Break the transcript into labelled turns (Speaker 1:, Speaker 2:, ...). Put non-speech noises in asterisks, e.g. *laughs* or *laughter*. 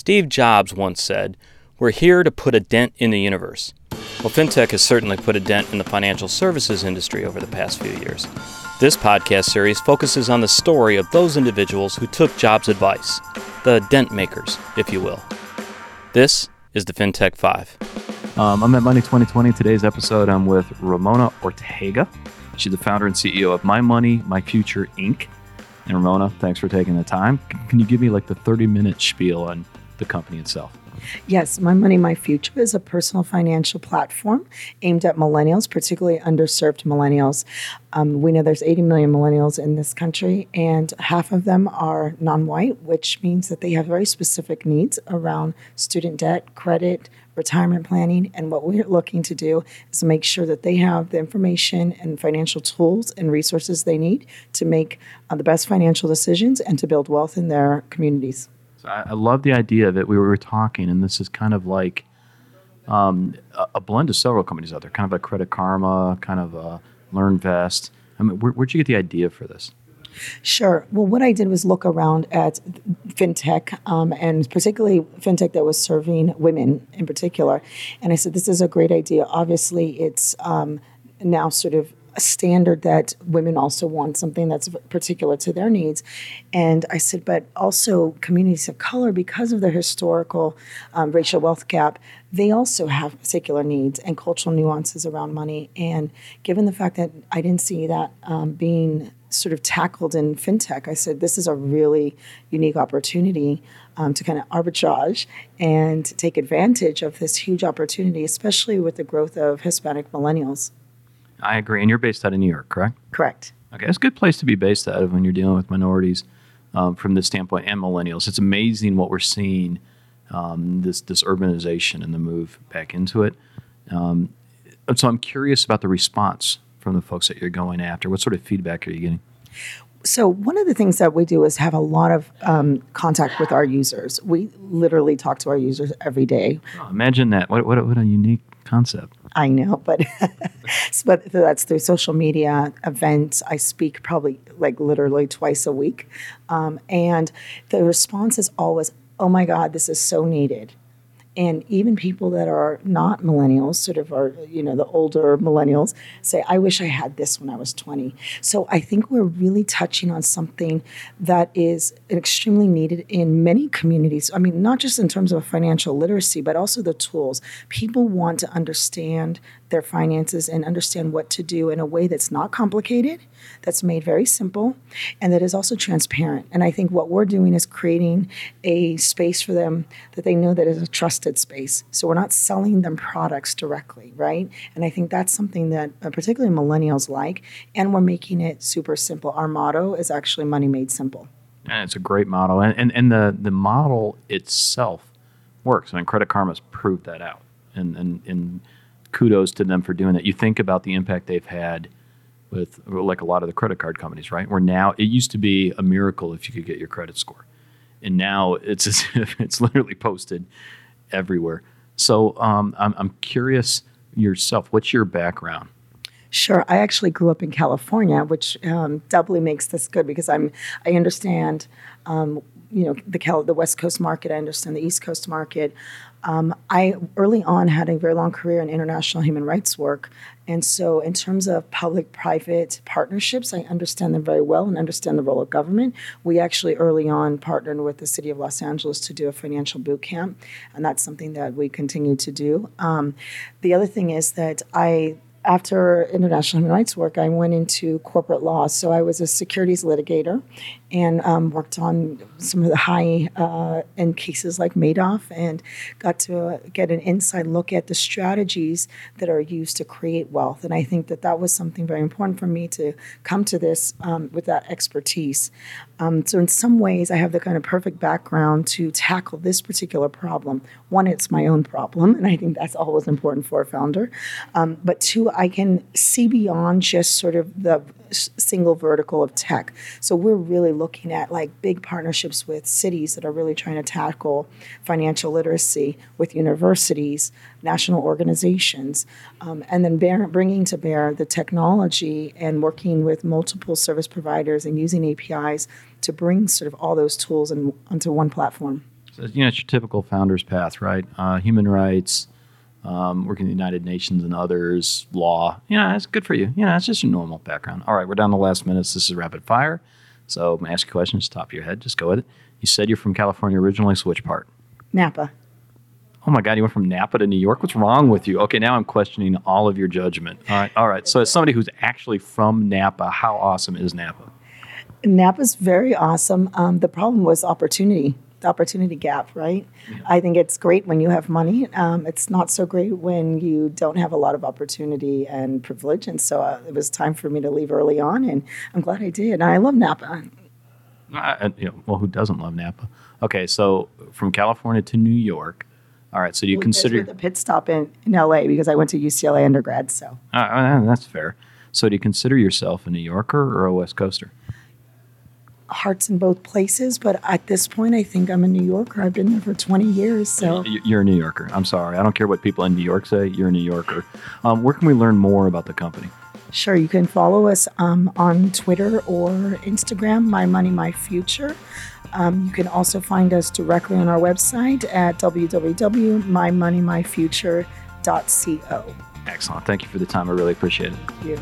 Speaker 1: Steve Jobs once said, We're here to put a dent in the universe. Well, FinTech has certainly put a dent in the financial services industry over the past few years. This podcast series focuses on the story of those individuals who took Jobs' advice, the dent makers, if you will. This is the FinTech 5.
Speaker 2: Um, I'm at Money 2020. Today's episode, I'm with Ramona Ortega. She's the founder and CEO of My Money, My Future, Inc. And Ramona, thanks for taking the time. Can you give me like the 30 minute spiel on the company itself?
Speaker 3: Yes, My Money, My Future is a personal financial platform aimed at millennials, particularly underserved millennials. Um, we know there's 80 million millennials in this country, and half of them are non white, which means that they have very specific needs around student debt, credit, retirement planning. And what we're looking to do is make sure that they have the information and financial tools and resources they need to make uh, the best financial decisions and to build wealth in their communities.
Speaker 2: So I, I love the idea that we were talking, and this is kind of like um, a, a, blend of several companies out there, kind of like Credit Karma, kind of a LearnVest. I mean, where, where'd you get the idea for this?
Speaker 3: Sure. Well, what I did was look around at fintech, um, and particularly fintech that was serving women in particular. And I said, this is a great idea. Obviously, it's um, now sort of standard that women also want something that's particular to their needs. And I said, but also communities of color, because of the historical um, racial wealth gap, they also have particular needs and cultural nuances around money. And given the fact that I didn't see that um, being sort of tackled in fintech, I said, this is a really unique opportunity um, to kind of arbitrage and take advantage of this huge opportunity, especially with the growth of Hispanic millennials.
Speaker 2: I agree. And you're based out of New York, correct?
Speaker 3: Correct.
Speaker 2: Okay, it's a good place to be based out of when you're dealing with minorities um, from this standpoint and millennials. It's amazing what we're seeing um, this this urbanization and the move back into it. Um, so I'm curious about the response from the folks that you're going after. What sort of feedback are you getting?
Speaker 3: So one of the things that we do is have a lot of um, contact with our users. We literally talk to our users every day.
Speaker 2: Oh, imagine that! What, what, what a unique concept.
Speaker 3: I know, but *laughs* but that's through social media events. I speak probably like literally twice a week, um, and the response is always, "Oh my God, this is so needed." And even people that are not millennials sort of are you know the older millennials say i wish i had this when i was 20 so i think we're really touching on something that is extremely needed in many communities. I mean not just in terms of financial literacy but also the tools. People want to understand their finances and understand what to do in a way that's not complicated that's made very simple and that is also transparent. And I think what we're doing is creating a space for them that they know that is a trusted space. So we're not selling them products directly, right? And I think that's something that uh, particularly millennials like. And we're making it super simple. Our motto is actually money made simple.
Speaker 2: And it's a great model. And, and, and the, the model itself works. I mean, Credit Karma's proved that out. And, and, and kudos to them for doing that. You think about the impact they've had – with like a lot of the credit card companies, right? Where now it used to be a miracle if you could get your credit score, and now it's as *laughs* if it's literally posted everywhere. So um, I'm, I'm curious yourself. What's your background?
Speaker 3: Sure. I actually grew up in California, which um, doubly makes this good because I'm I understand, um, you know, the Cal- the West Coast market. I understand the East Coast market. Um, I early on had a very long career in international human rights work. And so, in terms of public private partnerships, I understand them very well and understand the role of government. We actually early on partnered with the city of Los Angeles to do a financial boot camp, and that's something that we continue to do. Um, the other thing is that I after international human rights work, I went into corporate law. So I was a securities litigator and um, worked on some of the high uh, end cases like Madoff and got to get an inside look at the strategies that are used to create wealth. And I think that that was something very important for me to come to this um, with that expertise. Um, so, in some ways, I have the kind of perfect background to tackle this particular problem. One, it's my own problem, and I think that's always important for a founder. Um, but two, I can see beyond just sort of the single vertical of tech. So we're really looking at like big partnerships with cities that are really trying to tackle financial literacy with universities, national organizations, um, and then bear, bringing to bear the technology and working with multiple service providers and using APIs to bring sort of all those tools in, onto one platform.
Speaker 2: So, you know, it's your typical founder's path, right? Uh, human rights, um, working in the United Nations and others, law. Yeah, it's good for you. Yeah, it's just your normal background. All right, we're down to the last minutes. This is rapid fire. So I'm going to ask you questions, top of your head. Just go with it. You said you're from California originally, so which part?
Speaker 3: Napa.
Speaker 2: Oh my God, you went from Napa to New York? What's wrong with you? Okay, now I'm questioning all of your judgment. All right, all right. So, as somebody who's actually from Napa, how awesome is Napa?
Speaker 3: Napa's very awesome. Um, the problem was opportunity, opportunity gap, right? I think it's great when you have money. Um, it's not so great when you don't have a lot of opportunity and privilege. And so uh, it was time for me to leave early on, and I'm glad I did. And I love Napa.
Speaker 2: Uh, you know, well, who doesn't love Napa? Okay, so from California to New York. All right, so do you consider
Speaker 3: the pit stop in, in LA because I went to UCLA undergrad. So
Speaker 2: uh, that's fair. So do you consider yourself a New Yorker or a West Coaster?
Speaker 3: Hearts in both places, but at this point, I think I'm a New Yorker. I've been there for 20 years. So
Speaker 2: you're a New Yorker. I'm sorry. I don't care what people in New York say. You're a New Yorker. Um, where can we learn more about the company?
Speaker 3: Sure, you can follow us um, on Twitter or Instagram, My Money, My Future. Um, you can also find us directly on our website at www.mymoneymyfuture.co.
Speaker 2: Excellent. Thank you for the time. I really appreciate it.
Speaker 3: Thank you.